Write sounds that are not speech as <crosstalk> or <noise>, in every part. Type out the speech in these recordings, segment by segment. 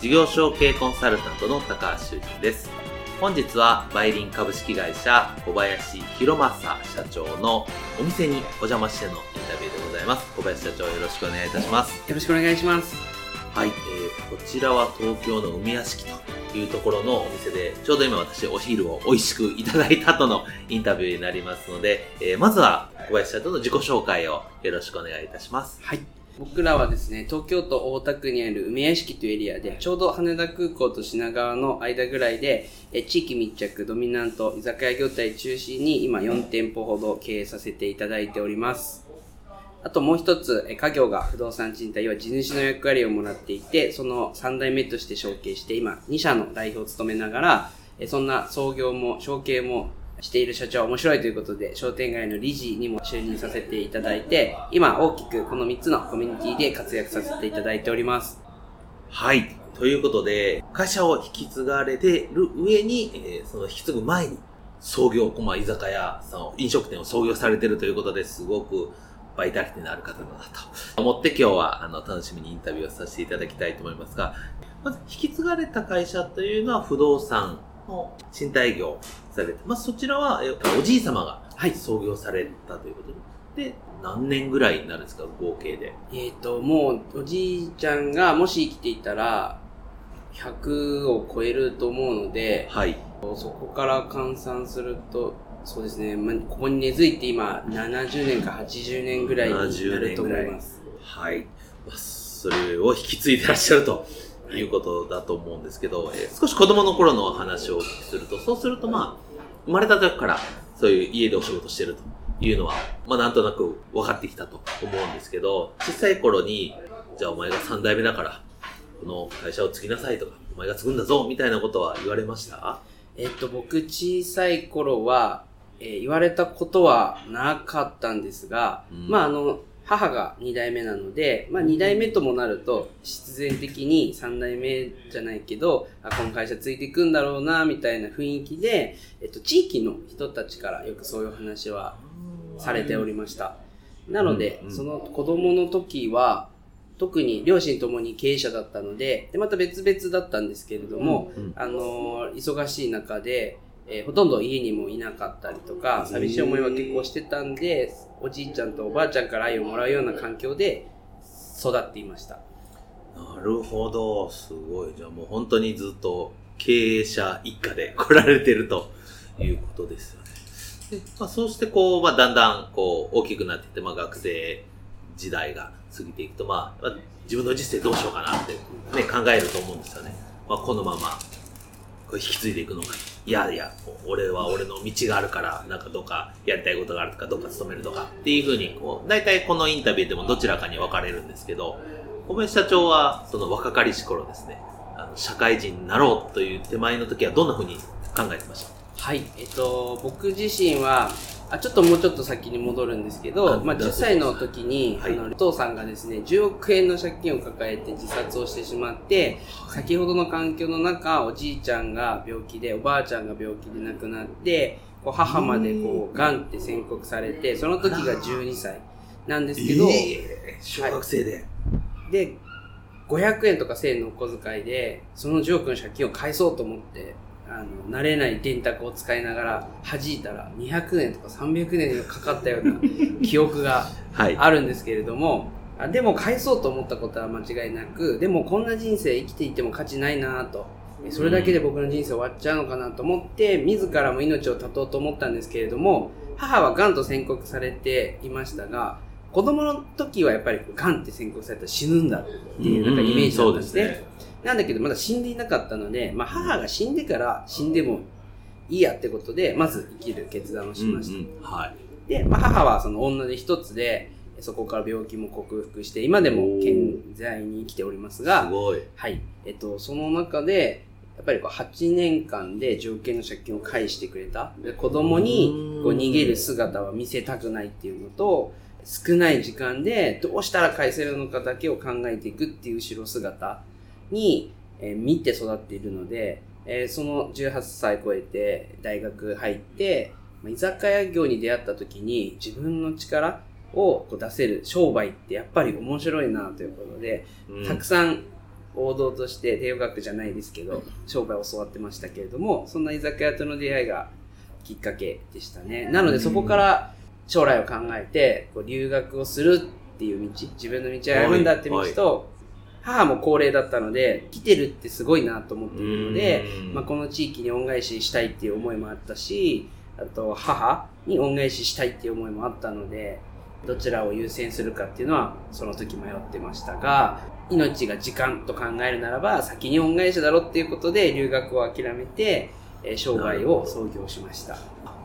事業承継コンサルタントの高橋修人です。本日はバイリン株式会社小林博正社長のお店にお邪魔してのインタビューでございます。小林社長よろしくお願いいたします。よろしくお願いします。はい、えー、こちらは東京の梅屋敷というところのお店でちょうど今私お昼を美味しくいただいた後のインタビューになりますので、えー、まずは小林社長の自己紹介をよろしくお願いいたします。はい僕らはですね、東京都大田区にある梅屋敷というエリアで、ちょうど羽田空港と品川の間ぐらいで、え地域密着ドミナント居酒屋業態中心に今4店舗ほど経営させていただいております。あともう一つ、家業が不動産賃貸は地主の役割をもらっていて、その3代目として承継して、今2社の代表を務めながら、そんな創業も承継もしている社長面白いということで、商店街の理事にも就任させていただいて、今大きくこの3つのコミュニティで活躍させていただいております。はい。ということで、会社を引き継がれてる上に、えー、その引き継ぐ前に、創業、まあ、居酒屋、その飲食店を創業されてるということですごくバイタリティのある方だなと思って今日はあの楽しみにインタビューをさせていただきたいと思いますが、まず引き継がれた会社というのは不動産賃貸業されて、まあ、そちらは、えおじい様が創業されたということで、で、何年ぐらいになるんですか、合計で。えっ、と、もう、おじいちゃんがもし生きていたら、100を超えると思うので、はい。そこから換算すると、そうですね、まあ、ここに根付いて今、70年か80年ぐらいになると思います。はい。まあ、それを引き継いでらっしゃると。いうことだと思うんですけど、えー、少し子供の頃の話をお聞きすると、そうするとまあ、生まれた時からそういう家でお仕事してるというのは、まあなんとなく分かってきたと思うんですけど、小さい頃に、じゃあお前が三代目だから、この会社を継ぎなさいとか、お前が継ぐんだぞ、みたいなことは言われました？えっと、僕小さい頃は、えー、言われたことはなかったんですが、うん、まああの、母が2代目なので、まあ2代目ともなると、必然的に3代目じゃないけど、あ、この会社ついていくんだろうな、みたいな雰囲気で、えっと、地域の人たちからよくそういう話はされておりました。なので、その子供の時は、特に両親ともに経営者だったので、で、また別々だったんですけれども、あの忙しい中で、えー、ほとんど家にもいなかったりとか、寂しい思いは結構してたんで、おじいちゃんとおばあちゃんから愛をもらうような環境で育っていました。なるほど、すごい。じゃあもう本当にずっと経営者一家で来られてるということですよね。でまあ、そうしてこう、まあ、だんだんこう大きくなっていって、まあ、学生時代が過ぎていくと、まあ、まあ、自分の人生どうしようかなって、ね、考えると思うんですよね。まあ、このまま引き継いでいくのか。いやいや、俺は俺の道があるから、なんかどっかやりたいことがあるとか、どっか勤めるとかっていうふうに、こう、大体このインタビューでもどちらかに分かれるんですけど、小林社長はその若かりし頃ですね、あの社会人になろうという手前の時はどんなふうに考えてました？はい、えっと、僕自身は、あちょっともうちょっと先に戻るんですけど、まあ、10歳の時に、はい、あのお父さんがですね10億円の借金を抱えて自殺をしてしまって、はい、先ほどの環境の中おじいちゃんが病気でおばあちゃんが病気で亡くなってこう母までこうがん。って宣告されてその時が12歳なんですけど、えー、小学生で、はい、で500円とか1000円のお小遣いでその10億の借金を返そうと思ってあの慣れない電卓を使いながら弾いたら200年とか300年がかかったような <laughs> 記憶があるんですけれども、はい、でも返そうと思ったことは間違いなくでもこんな人生生きていても価値ないなと。それだけで僕の人生終わっちゃうのかなと思って、自らも命を絶とうと思ったんですけれども、母は癌と宣告されていましたが、子供の時はやっぱり癌って宣告されたら死ぬんだっていうなんかイメージだったんですね。なんだけどまだ死んでいなかったので、まあ母が死んでから死んでもいいやってことで、まず生きる決断をしました。うんうんはい。で、まあ、母はその女で一つで、そこから病気も克服して、今でも健在に生きておりますすが、ごい。はい。えっと、その中で、やっぱりこう8年間で条件の借金を返してくれた。で子供にこう逃げる姿は見せたくないっていうのと、少ない時間でどうしたら返せるのかだけを考えていくっていう後ろ姿に、えー見て育っているので、えーその18歳超えて大学入って、まあ居酒屋業に出会った時に自分の力を出せる商売ってやっぱり面白いなということで、うんたくさん王道として帝王学じゃないですけど、商売を教わってましたけれども、そんな居酒屋との出会いがきっかけでしたね。なのでそこから将来を考えて、こう留学をするっていう道、自分の道を歩むんだって道と、母も高齢だったので、来てるってすごいなと思っているので、うんまあ、この地域に恩返ししたいっていう思いもあったし、あと母に恩返ししたいっていう思いもあったので、どちらを優先するかっていうのはその時迷ってましたが、命が時間と考えるならば先に恩返しだろっていうことで留学を諦めて、えー商売を創業しました。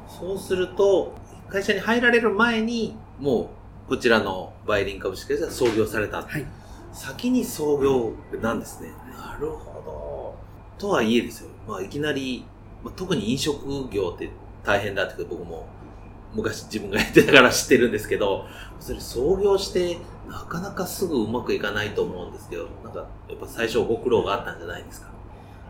そうすると、会社に入られる前に、もう、こちらのバイリン株式会社は創業された。はい。先に創業なんですね？なるほど。とはいえですよ。まあ、いきなり、まあ、特に飲食業って大変だって僕も昔自分がやってたから知ってるんですけど、それ創業してなかなかすぐうまくいかないと思うんですけど、なんかやっぱ最初ご苦労があったんじゃないですか？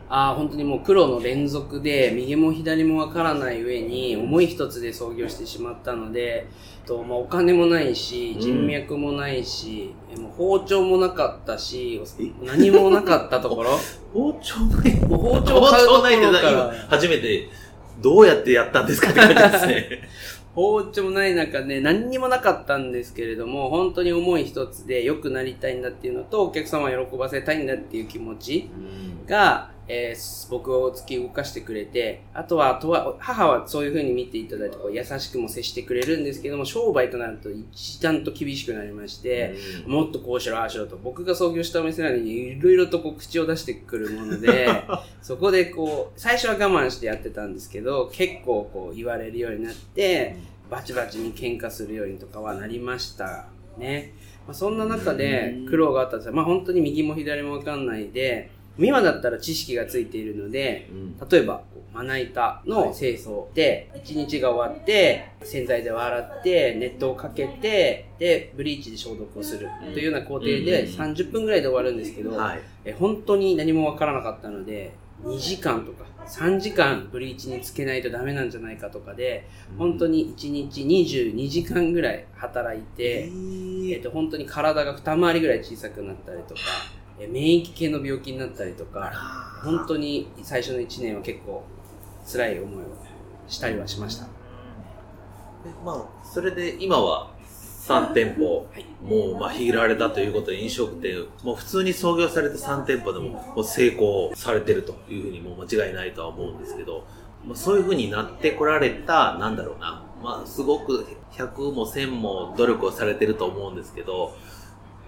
ああ、本当にもう苦労の連続で、右も左もわからない上に、思い一つで創業してしまったので、とまあ、お金もないし、人脈もないし、えもう包丁もなかったし、何もなかったところ、<laughs> 包丁ない。もう包丁買うところないって初めてどうやってやったんですかって感じですね。<laughs> 包丁もない中で何にもなかったんですけれども、本当に思い一つで良くなりたいんだっていうのと、お客様を喜ばせたいんだっていう気持ちが、えー僕を突き動かしてくれて、あとは、とは母はそういう風に見ていただいて、こう優しくも接してくれるんですけども、商売となると一段と厳しくなりまして、もっとこうしろ、ああしろと、僕が創業したお店なのに、いろいろとこう口を出してくるもので、<laughs> そこでこう、最初は我慢してやってたんですけど、結構こう言われるようになって、バチバチに喧嘩するようにとかはなりましたね。まあ、そんな中で苦労があったんですよ。まあ本当に右も左もわかんないで、今だったら知識がついているので、うん。例えば、まな板の清掃で、一日が終わって、洗剤で洗って、熱湯をかけて、で、ブリーチで消毒をするというような工程でうん。30分ぐらいで終わるんですけど、はい。え本当に何もわからなかったので、2時間とか3時間ブリーチにつけないとダメなんじゃないかとかで、本当に1日22時間ぐらい働いて、えっと、本当に体が二回りぐらい小さくなったりとか、え免疫系の病気になったりとか、本当に最初の1年は結構辛い思いをしたりはしました。でまあ、それで今は3店舗、はい。もうまあ、広げられたということで飲食店、もう普通に創業された3店舗でももう成功されてるというふうにもう間違いないとは思うんですけど、まあ、そういうふうになってこられた、なんだろうな、まあ、すごく100も1000も努力をされてると思うんですけど、まあ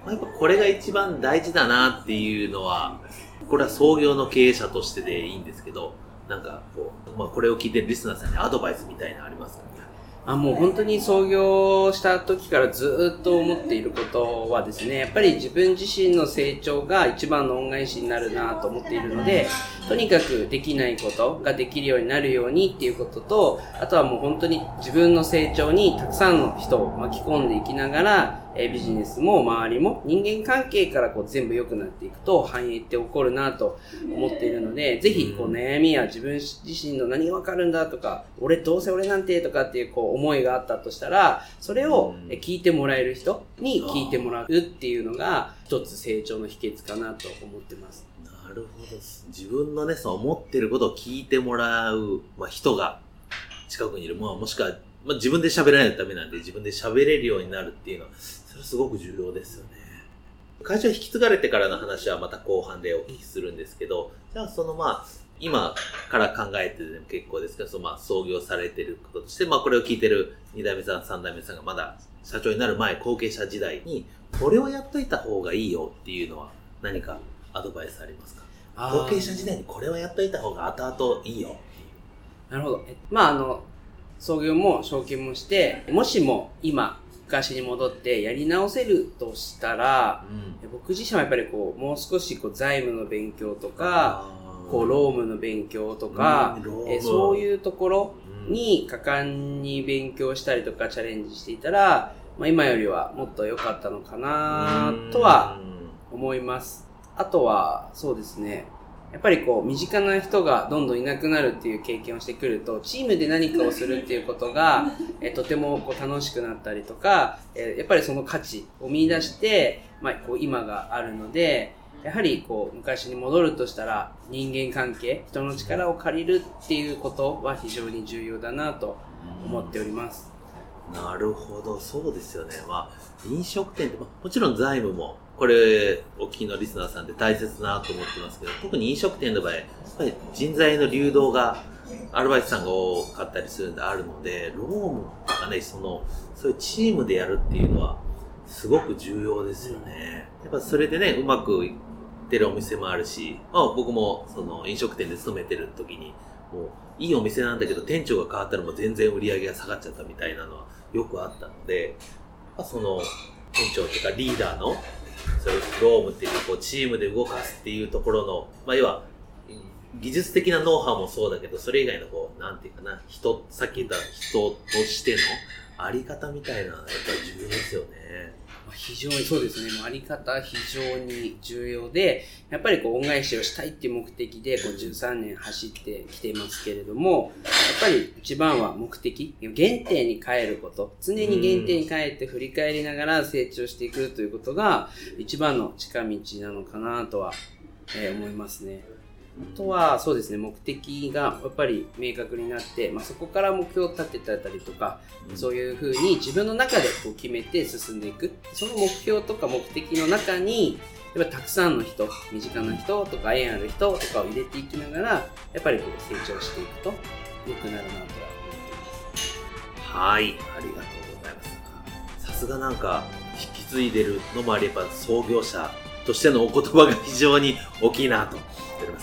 やっぱこれが一番大事だなっていうのは、これは創業の経営者としてでいいんですけど、なんかこう、まあ、これを聞いてるリスナーさんにアドバイスみたいなのありますか？あもう本当に創業した時からずっと思っていることはですね、やっぱり自分自身の成長が一番の恩返しになるなと思っているので、とにかくできないことができるようになるようにっていうことと、あとはもう本当に自分の成長にたくさんの人を巻き込んでいきながら、えービジネスも周りも人間関係からこう全部良くなっていくと繁栄って起こるなと思っているので、ぜひこう悩みや自分自身の何がわかるんだとか、俺どうせ俺なんてとかっていうこう思いがあったとしたら、それを聞いてもらえる人に聞いてもらうっていうのが一つ成長の秘訣かなと思ってます。なるほど。自分のね、その思ってることを聞いてもらう、まあ、人が近くにいる。まあ、もしくは、まあ、自分で喋らないとダメなんで、自分で喋れるようになるっていうのは、それすごく重要ですよね。会社を引き継がれてからの話はまた後半でお聞きするんですけど、じゃあそのまあ、今から考えてでも結構ですけど、そのまあ創業されてることとして、まあこれを聞いてる2代目さん、3代目さんがまだ社長になる前、後継者時代に、これをやっといた方がいいよっていうのは何かアドバイスありますか？後継者時代にこれをやっといた方が後々いいよなるほど。えまああの、創業も証券もして、もしも今、昔に戻ってやり直せるとしたら、うん、僕自身はやっぱりこう、もう少しこう財務の勉強とか、こう、ロームの勉強とか、うん、えそういうところに果敢に勉強したりとかチャレンジしていたら、まあ、今よりはもっと良かったのかなとは思います。あとは、そうですね。やっぱりこう、身近な人がどんどんいなくなるっていう経験をしてくると、チームで何かをするっていうことが、えとてもこう楽しくなったりとか、えやっぱりその価値を見出して、まあ、こう今があるので、やはりこう昔に戻るとしたら人間関係人の力を借りるっていうことは非常に重要だなと思っております、なるほどそうですよねまあ飲食店ってもちろん財務もこれお聞きのリスナーさんで大切なと思ってますけど特に飲食店の場合やっぱり人材の流動がアルバイトさんが多かったりするんであるのでロームとかねそのそういうチームでやるっていうのはすごく重要ですよね。やっぱそれでね、うまくいってるお店もあるし、まあ僕もその飲食店で勤めてる時に、もういいお店なんだけど店長が変わったらもう全然売り上げが下がっちゃったみたいなのはよくあったので、まあ、その店長というかリーダーのそういうロームっていうこうチームで動かすっていうところの、まあ要は技術的なノウハウもそうだけど、それ以外のこう、なんていうかな、人、さっき言った人としてのあり方みたいなのは、やっぱり重要ですよね。非常にそうですね。もうあり方非常に重要で、やっぱりこう恩返しをしたいっていう目的で、こう13年走ってきていますけれども、やっぱり一番は目的、原点に帰ること、常に原点に帰って振り返りながら成長していくということが、一番の近道なのかなとは、えー、思いますね。あとは、そうですね、目的がやっぱり明確になって、まあ、そこから目標を立てたりとか、うん、そういうふうに自分の中でこう決めて進んでいく。その目標とか目的の中に、やっぱたくさんの人、身近な人とか縁ある人とかを入れていきながら、やっぱりこう成長していくと良くなるなとは思っています。はい、ありがとうございます。さすがなんか、引き継いでるのもあれば、創業者としてのお言葉が非常に大きいなと。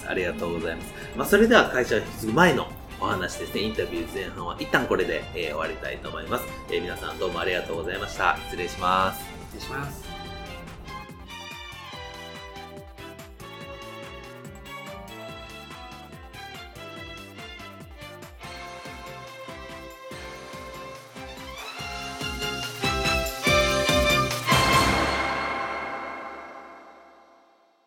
ありがとうございます。まあ、それでは会社を引き継ぐ前のお話ですね、インタビュー前半は一旦これで、えー、終わりたいと思います、えー、皆さんどうもありがとうございました。失礼します。失礼します。